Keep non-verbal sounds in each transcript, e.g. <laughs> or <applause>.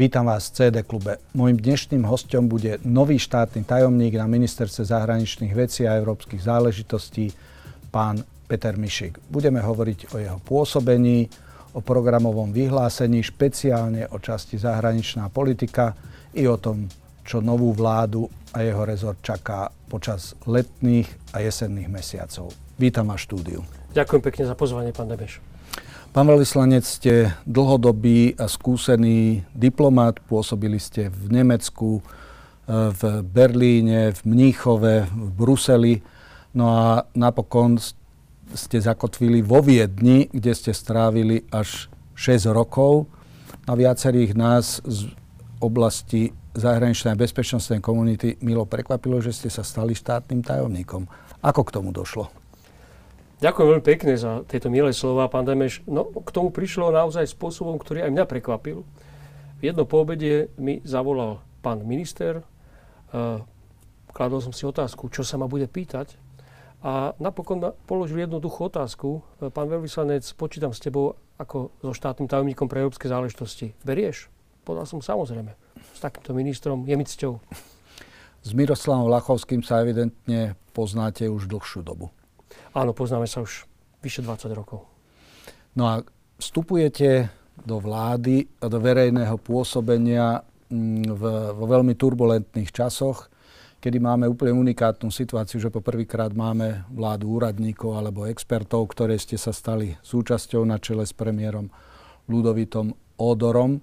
Vítam vás v CD klube. Mojím dnešným hostom bude nový štátny tajomník na ministerstve zahraničných vecí a európskych záležitostí, pán Peter Mišik. Budeme hovoriť o jeho pôsobení, o programovom vyhlásení, špeciálne o časti zahraničná politika i o tom, čo novú vládu a jeho rezort čaká počas letných a jesenných mesiacov. Vítam vás štúdiu. Ďakujem pekne za pozvanie, pán Debeš. Pán veľvyslanec, ste dlhodobý a skúsený diplomat, pôsobili ste v Nemecku, e, v Berlíne, v Mníchove, v Bruseli, no a napokon ste zakotvili vo Viedni, kde ste strávili až 6 rokov. A viacerých nás z oblasti zahraničnej bezpečnostnej komunity milo prekvapilo, že ste sa stali štátnym tajomníkom. Ako k tomu došlo? Ďakujem veľmi pekne za tieto milé slova, pán Demeš. No, k tomu prišlo naozaj spôsobom, ktorý aj mňa prekvapil. V jedno po obede mi zavolal pán minister, uh, kladol som si otázku, čo sa ma bude pýtať. A napokon ma položil jednoduchú otázku. E, pán veľvyslanec, počítam s tebou ako so štátnym tajomníkom pre európske záležitosti. Berieš? Povedal som samozrejme. S takýmto ministrom je mi cťou. S Miroslavom Lachovským sa evidentne poznáte už dlhšiu dobu. Áno, poznáme sa už vyše 20 rokov. No a vstupujete do vlády do verejného pôsobenia mm, v, vo veľmi turbulentných časoch, kedy máme úplne unikátnu situáciu, že poprvýkrát máme vládu úradníkov alebo expertov, ktoré ste sa stali súčasťou na čele s premiérom Ludovitom Odorom. E,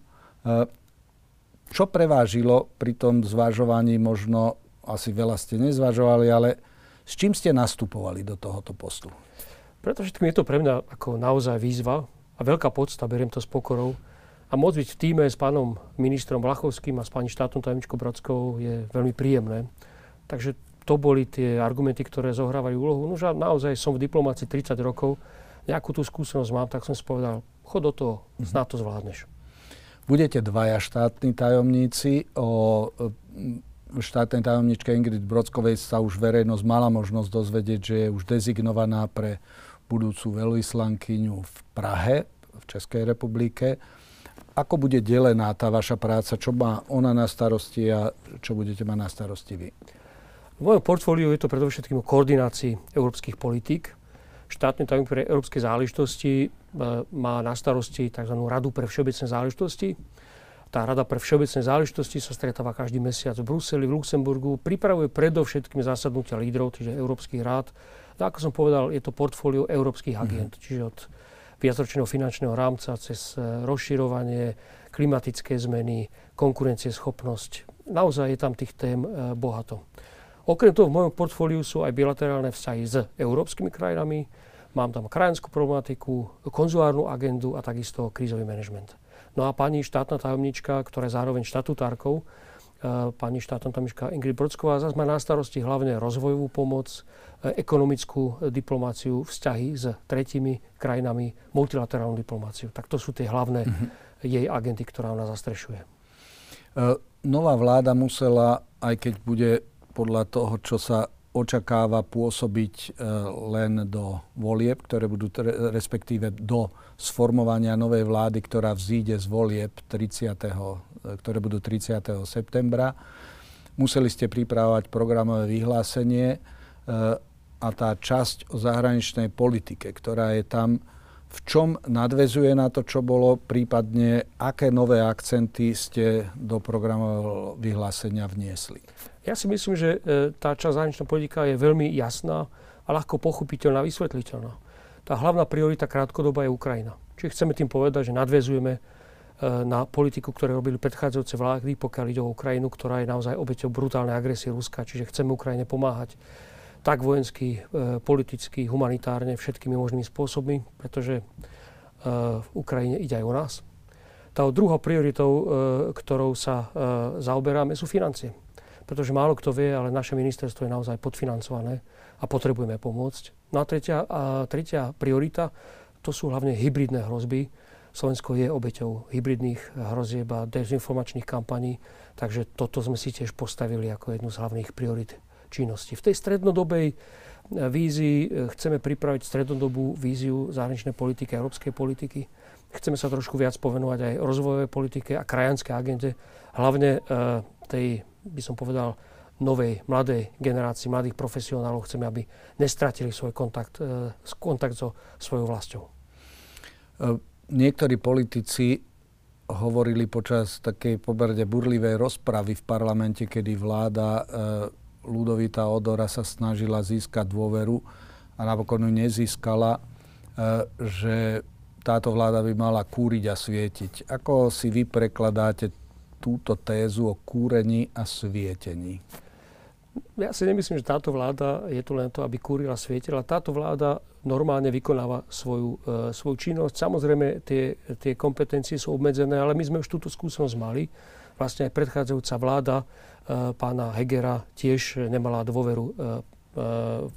čo prevážilo pri tom zvažovaní, možno asi veľa ste nezvažovali, ale s čím ste nastupovali do tohoto postu? Preto všetkým je to pre mňa ako naozaj výzva a veľká podsta, beriem to s pokorou. A môcť byť v týme s pánom ministrom Blachovským a s pani štátnou tajomničkou Brodskou je veľmi príjemné. Takže to boli tie argumenty, ktoré zohrávajú úlohu. No, že naozaj som v diplomácii 30 rokov, nejakú tú skúsenosť mám, tak som si povedal, chod do toho, mm-hmm. snad to zvládneš. Budete dvaja štátni tajomníci. O štátnej tajomničke Ingrid Brodskovej sa už verejnosť mala možnosť dozvedieť, že je už dezignovaná pre budúcu veľvyslankyňu v Prahe, v Českej republike. Ako bude delená tá vaša práca? Čo má ona na starosti a čo budete mať na starosti vy? V mojom portfóliu je to predovšetkým o koordinácii európskych politík. Štátny tajomník pre európske záležitosti e, má na starosti tzv. Radu pre všeobecné záležitosti tá Rada pre všeobecné záležitosti sa stretáva každý mesiac v Bruseli, v Luxemburgu, pripravuje predovšetkým zasadnutia lídrov, čiže Európskych rád. No, ako som povedal, je to portfólio európskych mm-hmm. agent, čiže od viacročného finančného rámca cez e, rozširovanie, klimatické zmeny, konkurencieschopnosť. Naozaj je tam tých tém e, bohato. Okrem toho v mojom portfóliu sú aj bilaterálne vzťahy s európskymi krajinami, mám tam krajinskú problematiku, konzulárnu agendu a takisto krízový manažment. No a pani štátna tajomnička, ktorá je zároveň štatutárkou, e, pani štátna tajomnička Ingrid Brodsková zase má na starosti hlavne rozvojovú pomoc, e, ekonomickú diplomáciu, vzťahy s tretimi krajinami, multilaterálnu diplomáciu. Tak to sú tie hlavné mm-hmm. jej agenty, ktorá ona zastrešuje. E, nová vláda musela, aj keď bude podľa toho, čo sa očakáva pôsobiť e, len do volieb, ktoré budú, respektíve do sformovania novej vlády, ktorá vzíde z volieb 30. E, ktoré budú 30. septembra. Museli ste pripravovať programové vyhlásenie e, a tá časť o zahraničnej politike, ktorá je tam, v čom nadvezuje na to, čo bolo, prípadne aké nové akcenty ste do programového vyhlásenia vniesli? Ja si myslím, že e, tá časť zahraničná politika je veľmi jasná a ľahko pochopiteľná, vysvetliteľná. Tá hlavná priorita krátkodoba je Ukrajina. Čiže chceme tým povedať, že nadvezujeme e, na politiku, ktoré robili predchádzajúce vlády, pokiaľ ide o Ukrajinu, ktorá je naozaj obeťou brutálnej agresie Ruska. Čiže chceme Ukrajine pomáhať tak vojensky, e, politicky, humanitárne, všetkými možnými spôsobmi, pretože v Ukrajine ide aj o nás. Tá druhou prioritou, ktorou sa zaoberáme, sú financie pretože málo kto vie, ale naše ministerstvo je naozaj podfinancované a potrebujeme pomôcť. No a tretia, a tretia priorita, to sú hlavne hybridné hrozby. Slovensko je obeťou hybridných hrozieb a dezinformačných kampaní, takže toto sme si tiež postavili ako jednu z hlavných priorit činnosti. V tej strednodobej vízii chceme pripraviť strednodobú víziu zahraničnej politiky európskej politiky Chceme sa trošku viac povenovať aj rozvojovej politike a krajanskej agende, hlavne tej, by som povedal, novej, mladej generácii, mladých profesionálov. Chceme, aby nestratili svoj kontakt, kontakt so svojou vlastou. Niektorí politici hovorili počas takej poberde burlivej rozpravy v parlamente, kedy vláda e, Ludovita Odora sa snažila získať dôveru a napokon ju nezískala, e, že táto vláda by mala kúriť a svietiť. Ako si vy prekladáte túto tézu o kúrení a svietení? Ja si nemyslím, že táto vláda je tu len to, aby kúrila svietila. Táto vláda normálne vykonáva svoju, e, svoju činnosť. Samozrejme, tie, tie kompetencie sú obmedzené, ale my sme už túto skúsenosť mali. Vlastne aj predchádzajúca vláda pána Hegera tiež nemala dôveru e, e,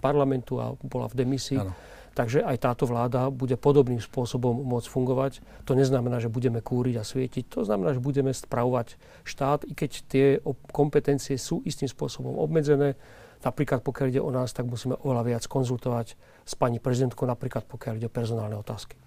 parlamentu a bola v demisii. Ano. Takže aj táto vláda bude podobným spôsobom môcť fungovať. To neznamená, že budeme kúriť a svietiť. To znamená, že budeme spravovať štát, i keď tie kompetencie sú istým spôsobom obmedzené. Napríklad pokiaľ ide o nás, tak musíme oveľa viac konzultovať s pani prezidentkou, napríklad pokiaľ ide o personálne otázky.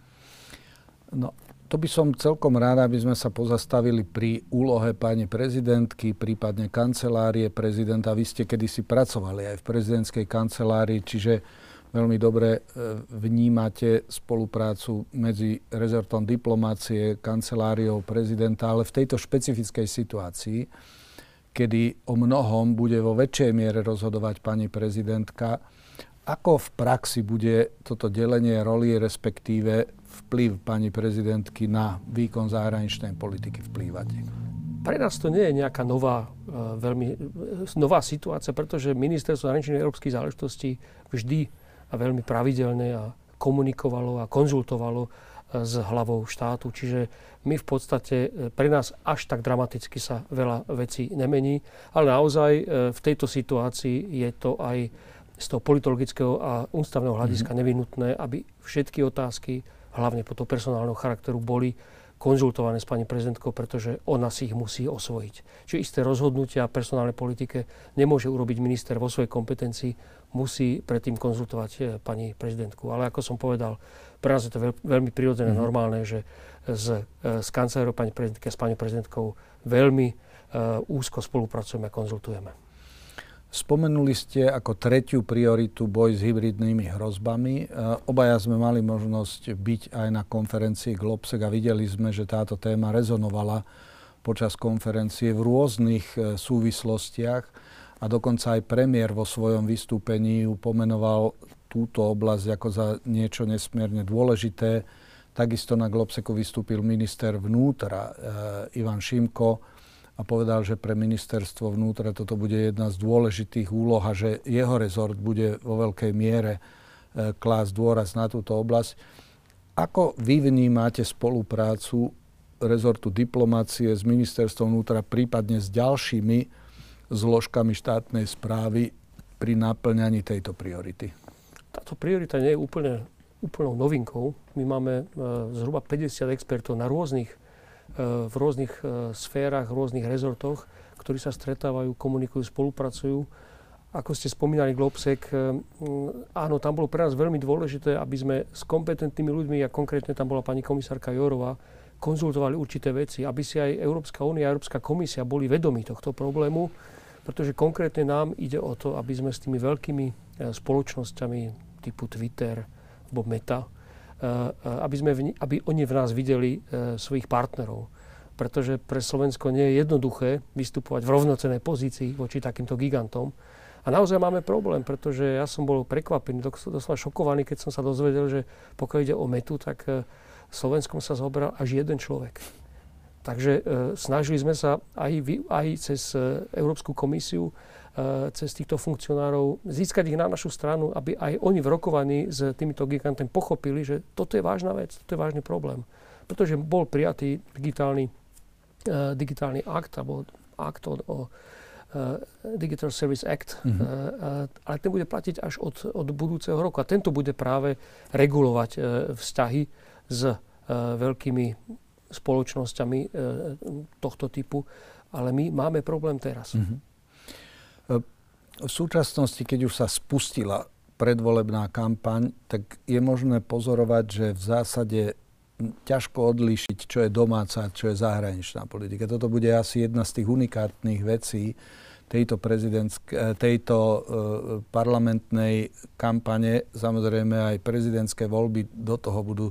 No, to by som celkom rád, aby sme sa pozastavili pri úlohe pani prezidentky, prípadne kancelárie prezidenta. Vy ste kedysi pracovali aj v prezidentskej kancelárii, čiže veľmi dobre e, vnímate spoluprácu medzi rezortom diplomácie, kanceláriou prezidenta, ale v tejto špecifickej situácii kedy o mnohom bude vo väčšej miere rozhodovať pani prezidentka. Ako v praxi bude toto delenie roli, respektíve vplyv pani prezidentky na výkon zahraničnej politiky vplývať? Pre nás to nie je nejaká nová, uh, veľmi, nová situácia, pretože ministerstvo zahraničných európskych záležitostí vždy a veľmi pravidelne a komunikovalo a konzultovalo s hlavou štátu. Čiže my v podstate, e, pre nás až tak dramaticky sa veľa vecí nemení, ale naozaj e, v tejto situácii je to aj z toho politologického a ústavného hľadiska mm-hmm. nevinutné, aby všetky otázky, hlavne po toho personálneho charakteru, boli konzultované s pani prezidentkou, pretože ona si ich musí osvojiť. Čiže isté rozhodnutia personálnej politike nemôže urobiť minister vo svojej kompetencii, musí predtým konzultovať e, pani prezidentku. Ale ako som povedal, pre nás je to veľ, veľmi prirodzené, mm-hmm. normálne, že s, s kancelárou pani prezidentky a s pani prezidentkou veľmi uh, úzko spolupracujeme a konzultujeme. Spomenuli ste ako tretiu prioritu boj s hybridnými hrozbami. Obaja sme mali možnosť byť aj na konferencii Globsec a videli sme, že táto téma rezonovala počas konferencie v rôznych e, súvislostiach a dokonca aj premiér vo svojom vystúpení pomenoval túto oblasť ako za niečo nesmierne dôležité. Takisto na Globseku vystúpil minister vnútra e, Ivan Šimko, a povedal, že pre ministerstvo vnútra toto bude jedna z dôležitých úloh a že jeho rezort bude vo veľkej miere e, klásť dôraz na túto oblasť. Ako vy vnímate spoluprácu rezortu diplomácie s ministerstvom vnútra, prípadne s ďalšími zložkami štátnej správy pri naplňaní tejto priority? Táto priorita nie je úplne úplnou novinkou. My máme e, zhruba 50 expertov na rôznych v rôznych eh, sférach, v rôznych rezortoch, ktorí sa stretávajú, komunikujú, spolupracujú. Ako ste spomínali Globsek, eh, mm, áno, tam bolo pre nás veľmi dôležité, aby sme s kompetentnými ľuďmi, a konkrétne tam bola pani komisárka Jorová, konzultovali určité veci, aby si aj Európska únia Európska komisia boli vedomi tohto problému, pretože konkrétne nám ide o to, aby sme s tými veľkými spoločnosťami typu Twitter alebo Meta, Eh, aby, sme aby oni v nás videli eh, svojich partnerov. Pretože pre Slovensko nie je jednoduché vystupovať v rovnocenej pozícii voči takýmto gigantom. A naozaj máme problém, pretože ja som bol prekvapený, doslova šokovaný, keď som sa dozvedel, že pokiaľ ide o metu, tak eh, Slovenskom sa zoberal až jeden človek. Takže e, snažili sme sa aj, aj cez Európsku komisiu Eh, cez týchto funkcionárov, získať ich na našu stranu, aby aj oni v rokovaní s týmito gigantami pochopili, že toto je vážna vec, toto je vážny problém. Pretože bol prijatý digitálny, uh, digitálny akt, alebo akt o, o uh, Digital Service Act, mm-hmm. uh, uh, ale ten bude platiť až od, od budúceho roku. A tento bude práve regulovať uh, vzťahy s uh, veľkými spoločnosťami uh, tohto typu. Ale my máme problém teraz. Mm-hmm. V súčasnosti, keď už sa spustila predvolebná kampaň, tak je možné pozorovať, že v zásade ťažko odlíšiť, čo je domáca, čo je zahraničná politika. Toto bude asi jedna z tých unikátnych vecí tejto, tejto uh, parlamentnej kampane. Samozrejme aj prezidentské voľby do toho budú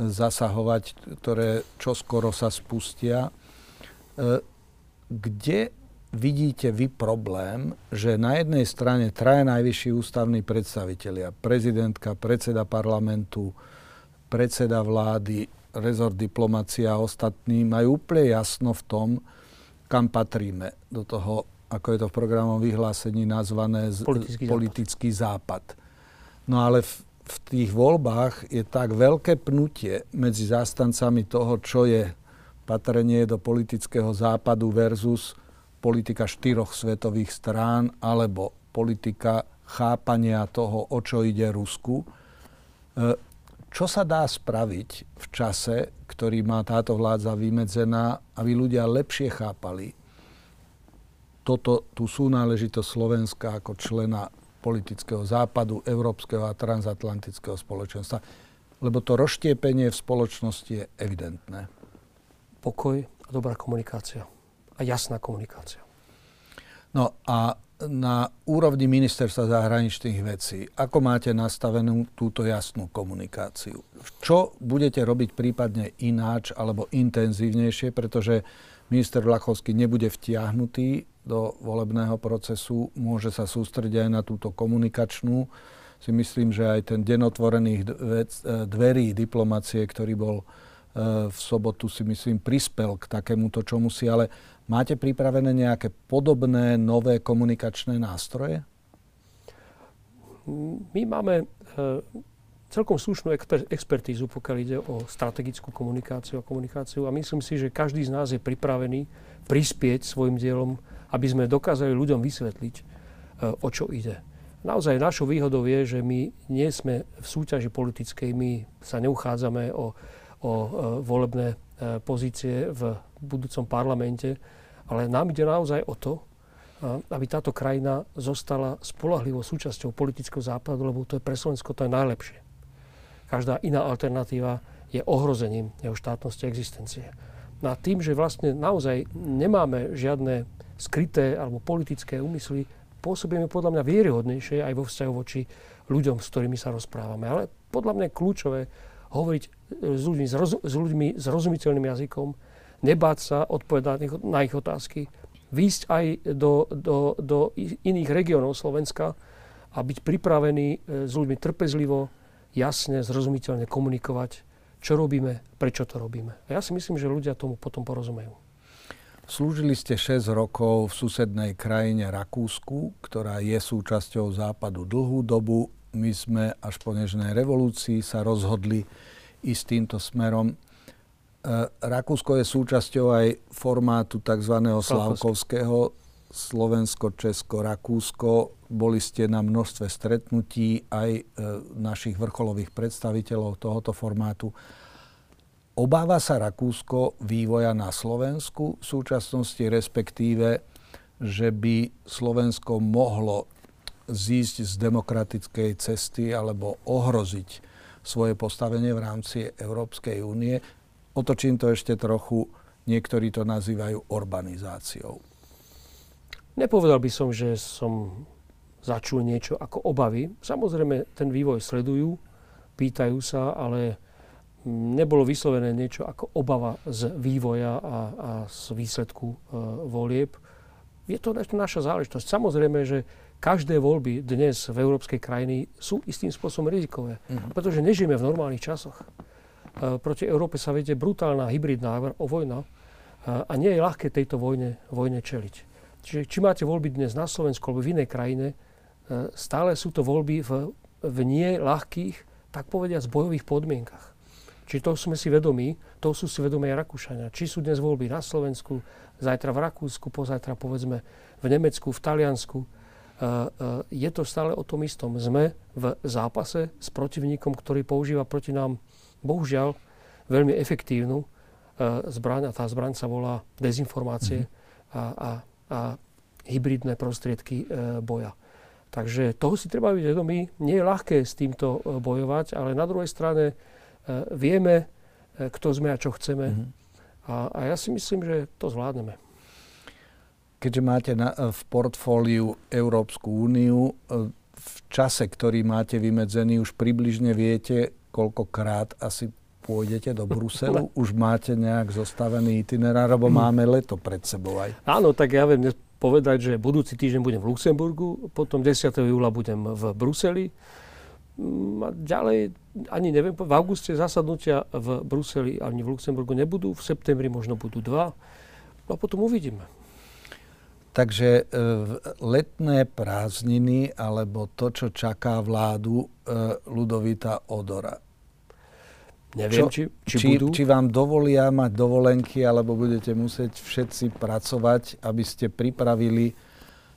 zasahovať, ktoré čoskoro sa spustia. Uh, kde vidíte vy problém, že na jednej strane traja najvyšší ústavní predstavitelia, prezidentka, predseda parlamentu, predseda vlády, rezort diplomacia a ostatní majú úplne jasno v tom, kam patríme do toho, ako je to v programovom vyhlásení nazvané politický, politický západ. západ. No ale v, v tých voľbách je tak veľké pnutie medzi zástancami toho, čo je patrenie do politického západu versus politika štyroch svetových strán alebo politika chápania toho, o čo ide Rusku. E, čo sa dá spraviť v čase, ktorý má táto vládza vymedzená, aby ľudia lepšie chápali toto, tú súnáležitosť Slovenska ako člena politického západu, európskeho a transatlantického spoločenstva. Lebo to rozštiepenie v spoločnosti je evidentné. Pokoj a dobrá komunikácia a jasná komunikácia. No a na úrovni ministerstva zahraničných vecí, ako máte nastavenú túto jasnú komunikáciu? Čo budete robiť prípadne ináč alebo intenzívnejšie, pretože minister Vlachovský nebude vtiahnutý do volebného procesu, môže sa sústrediť aj na túto komunikačnú. Si myslím, že aj ten deň otvorených dverí diplomacie, ktorý bol v sobotu, si myslím, prispel k takémuto čomu si, ale Máte pripravené nejaké podobné nové komunikačné nástroje? My máme e, celkom slušnú exper- expertízu, pokiaľ ide o strategickú komunikáciu a komunikáciu a myslím si, že každý z nás je pripravený prispieť svojim dielom, aby sme dokázali ľuďom vysvetliť, e, o čo ide. Naozaj našou výhodou je, že my nie sme v súťaži politickej, my sa neuchádzame o, o e, volebné pozície v budúcom parlamente, ale nám ide naozaj o to, aby táto krajina zostala spolahlivou súčasťou politického západu, lebo to je pre Slovensko to je najlepšie. Každá iná alternatíva je ohrozením jeho štátnosti existencie. No a tým, že vlastne naozaj nemáme žiadne skryté alebo politické úmysly, pôsobíme podľa mňa vieryhodnejšie aj vo vzťahu voči ľuďom, s ktorými sa rozprávame. Ale podľa mňa kľúčové hovoriť s ľuďmi, s ľuďmi s jazykom, nebáť sa odpovedať na ich otázky, výjsť aj do, do, do iných regiónov Slovenska a byť pripravený e, s ľuďmi trpezlivo, jasne, zrozumiteľne komunikovať, čo robíme, prečo to robíme. A ja si myslím, že ľudia tomu potom porozumejú. Slúžili ste 6 rokov v susednej krajine Rakúsku, ktorá je súčasťou západu dlhú dobu. My sme až po nežnej revolúcii sa rozhodli ísť týmto smerom. E, Rakúsko je súčasťou aj formátu tzv. slavkovského Slovensko, Česko, Rakúsko. Boli ste na množstve stretnutí aj e, našich vrcholových predstaviteľov tohoto formátu. Obáva sa Rakúsko vývoja na Slovensku v súčasnosti, respektíve, že by Slovensko mohlo zísť z demokratickej cesty alebo ohroziť svoje postavenie v rámci Európskej únie otočím to ešte trochu, niektorí to nazývajú urbanizáciou. Nepovedal by som, že som začul niečo ako obavy. Samozrejme, ten vývoj sledujú, pýtajú sa, ale nebolo vyslovené niečo ako obava z vývoja a, a z výsledku e, volieb. Je to naša záležitosť. Samozrejme, že každé voľby dnes v európskej krajiny sú istým spôsobom rizikové, mm-hmm. pretože nežijeme v normálnych časoch. E, proti Európe sa vedie brutálna hybridná vojna e, a nie je ľahké tejto vojne, vojne čeliť. Čiže či máte voľby dnes na Slovensku alebo v inej krajine, e, stále sú to voľby v, v nie ľahkých, tak povediať, bojových podmienkach. Či to sme si vedomí, to sú si vedomí aj Rakúšania. Či sú dnes voľby na Slovensku, zajtra v Rakúsku, pozajtra povedzme v Nemecku, v Taliansku. Je to stále o tom istom. Sme v zápase s protivníkom, ktorý používa proti nám bohužiaľ veľmi efektívnu uh, zbraň a tá zbraň sa volá dezinformácie mm-hmm. a, a, a hybridné prostriedky boja. Takže toho si treba byť vedomý. Nie je ľahké s týmto bojovať, ale na druhej strane vieme, kto sme a čo chceme. Mm-hmm. A, a ja si myslím, že to zvládneme. Keďže máte na, v portfóliu Európsku úniu, v čase, ktorý máte vymedzený, už približne viete, koľkokrát asi pôjdete do Bruselu? <laughs> Už máte nejak zostavený itinerár, alebo máme leto pred sebou aj? Áno, tak ja viem povedať, že budúci týždeň budem v Luxemburgu, potom 10. júla budem v Bruseli. Mm, a ďalej, ani neviem, v auguste zasadnutia v Bruseli ani v Luxemburgu nebudú, v septembri možno budú dva. No a potom uvidíme. Takže e, letné prázdniny alebo to, čo čaká vládu e, Ludovita Odora. Neviem, čo, či, či, či, budú. či vám dovolia mať dovolenky, alebo budete musieť všetci pracovať, aby ste pripravili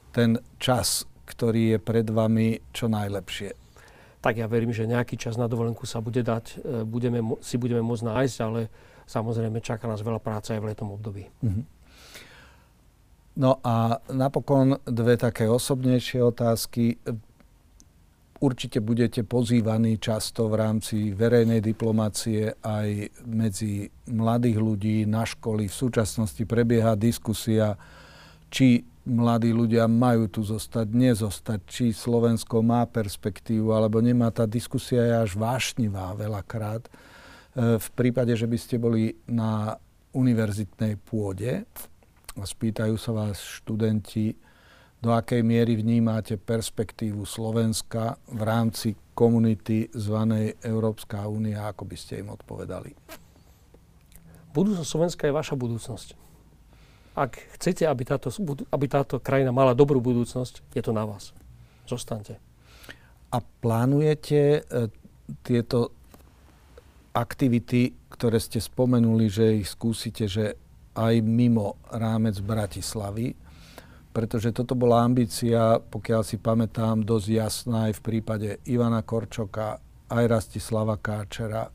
ten čas, ktorý je pred vami čo najlepšie. Tak ja verím, že nejaký čas na dovolenku sa bude dať, e, budeme, si budeme môcť nájsť, ale samozrejme čaká nás veľa práce aj v letom období. Mm-hmm. No a napokon dve také osobnejšie otázky. Určite budete pozývaní často v rámci verejnej diplomácie aj medzi mladých ľudí na školy. V súčasnosti prebieha diskusia, či mladí ľudia majú tu zostať, nezostať, či Slovensko má perspektívu, alebo nemá. Tá diskusia je až vášnivá veľakrát. E, v prípade, že by ste boli na univerzitnej pôde, spýtajú sa vás študenti, do akej miery vnímate perspektívu Slovenska v rámci komunity zvanej Európska únia, ako by ste im odpovedali? Budúcnosť Slovenska je vaša budúcnosť. Ak chcete, aby táto, aby táto krajina mala dobrú budúcnosť, je to na vás. Zostaňte. A plánujete e, tieto aktivity, ktoré ste spomenuli, že ich skúsite, že aj mimo rámec Bratislavy, pretože toto bola ambícia, pokiaľ si pamätám, dosť jasná aj v prípade Ivana Korčoka, aj Rastislava Káčera. E,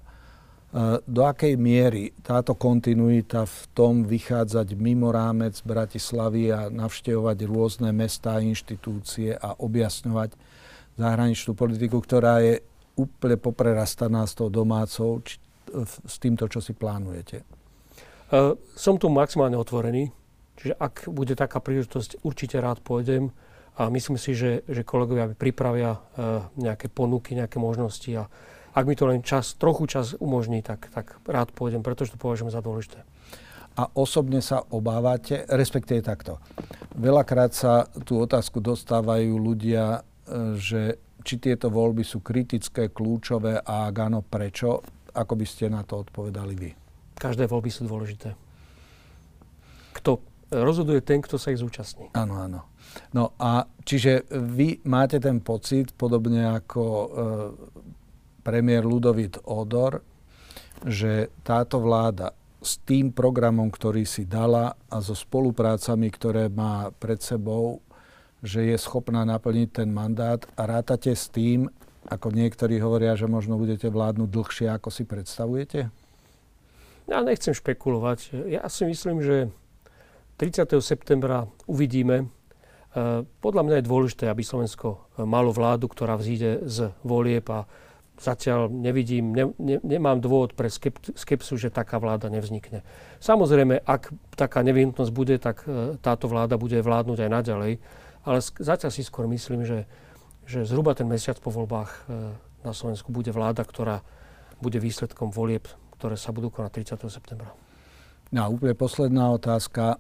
do akej miery táto kontinuita v tom vychádzať mimo rámec Bratislavy a navštevovať rôzne mestá inštitúcie a objasňovať zahraničnú politiku, ktorá je úplne poprerastaná s tou domácou, či, s týmto, čo si plánujete? Uh, som tu maximálne otvorený, čiže ak bude taká príležitosť, určite rád pôjdem a myslím si, že, že kolegovia mi pripravia uh, nejaké ponuky, nejaké možnosti a ak mi to len čas, trochu čas umožní, tak, tak rád pôjdem, pretože to považujem za dôležité. A osobne sa obávate, respektíve takto. Veľakrát sa tú otázku dostávajú ľudia, e, že či tieto voľby sú kritické, kľúčové a ak áno, prečo? Ako by ste na to odpovedali vy? Každé voľby sú dôležité. Kto rozhoduje ten, kto sa ich zúčastní. Áno, áno. No a čiže vy máte ten pocit, podobne ako e, premiér Ludovit Odor, že táto vláda s tým programom, ktorý si dala a so spoluprácami, ktoré má pred sebou, že je schopná naplniť ten mandát a rátate s tým, ako niektorí hovoria, že možno budete vládnuť dlhšie, ako si predstavujete? Ja nechcem špekulovať. Ja si myslím, že 30. septembra uvidíme. E, podľa mňa je dôležité, aby Slovensko malo vládu, ktorá vzíde z volieb a zatiaľ nevidím, ne, ne, nemám dôvod pre skepsu, že taká vláda nevznikne. Samozrejme, ak taká nevyhnutnosť bude, tak e, táto vláda bude vládnuť aj naďalej, ale zatiaľ si skôr myslím, že, že zhruba ten mesiac po voľbách e, na Slovensku bude vláda, ktorá bude výsledkom volieb ktoré sa budú konať 30. septembra. No a úplne posledná otázka.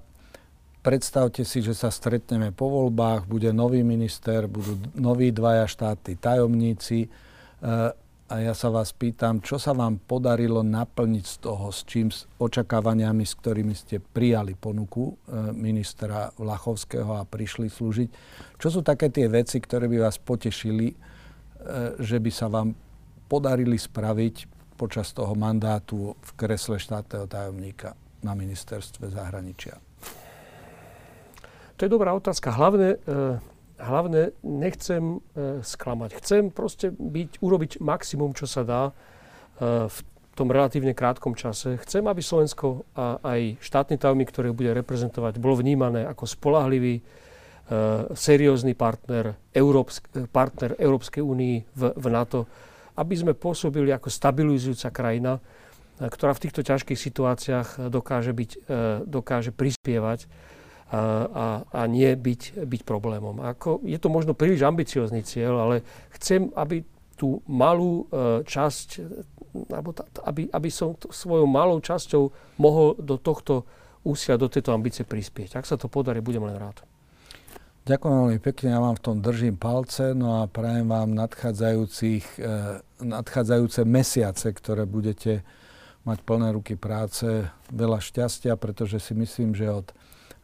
Predstavte si, že sa stretneme po voľbách, bude nový minister, budú noví dvaja štátni tajomníci. E, a ja sa vás pýtam, čo sa vám podarilo naplniť z toho, s čím s očakávaniami, s ktorými ste prijali ponuku e, ministra Vlachovského a prišli slúžiť. Čo sú také tie veci, ktoré by vás potešili, e, že by sa vám podarili spraviť počas toho mandátu v kresle štátneho tajomníka na ministerstve zahraničia? To je dobrá otázka. Hlavne, eh, hlavne nechcem eh, sklamať. Chcem proste byť, urobiť maximum, čo sa dá eh, v tom relatívne krátkom čase. Chcem, aby Slovensko a aj štátny tajomník, ktorý bude reprezentovať, bolo vnímané ako spolahlivý, seriózny partner, Európsk, partner Európskej únii v, v NATO aby sme pôsobili ako stabilizujúca krajina ktorá v týchto ťažkých situáciách dokáže, byť, dokáže prispievať a, a, a nie byť, byť problémom. Ako, je to možno príliš ambiciózny cieľ, ale chcem, aby tú malú časť, alebo t- aby, aby som t- svojou malou časťou mohol do tohto úsia, do tejto ambície prispieť. Ak sa to podarí, budem len rád. Ďakujem veľmi pekne, ja vám v tom držím palce, no a prajem vám nadchádzajúcich, eh, nadchádzajúce mesiace, ktoré budete mať plné ruky práce, veľa šťastia, pretože si myslím, že od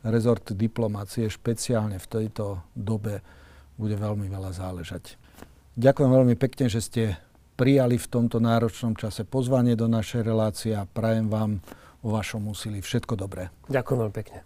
rezort diplomácie špeciálne v tejto dobe bude veľmi veľa záležať. Ďakujem veľmi pekne, že ste prijali v tomto náročnom čase pozvanie do našej relácie a prajem vám vo vašom úsilí všetko dobré. Ďakujem veľmi pekne.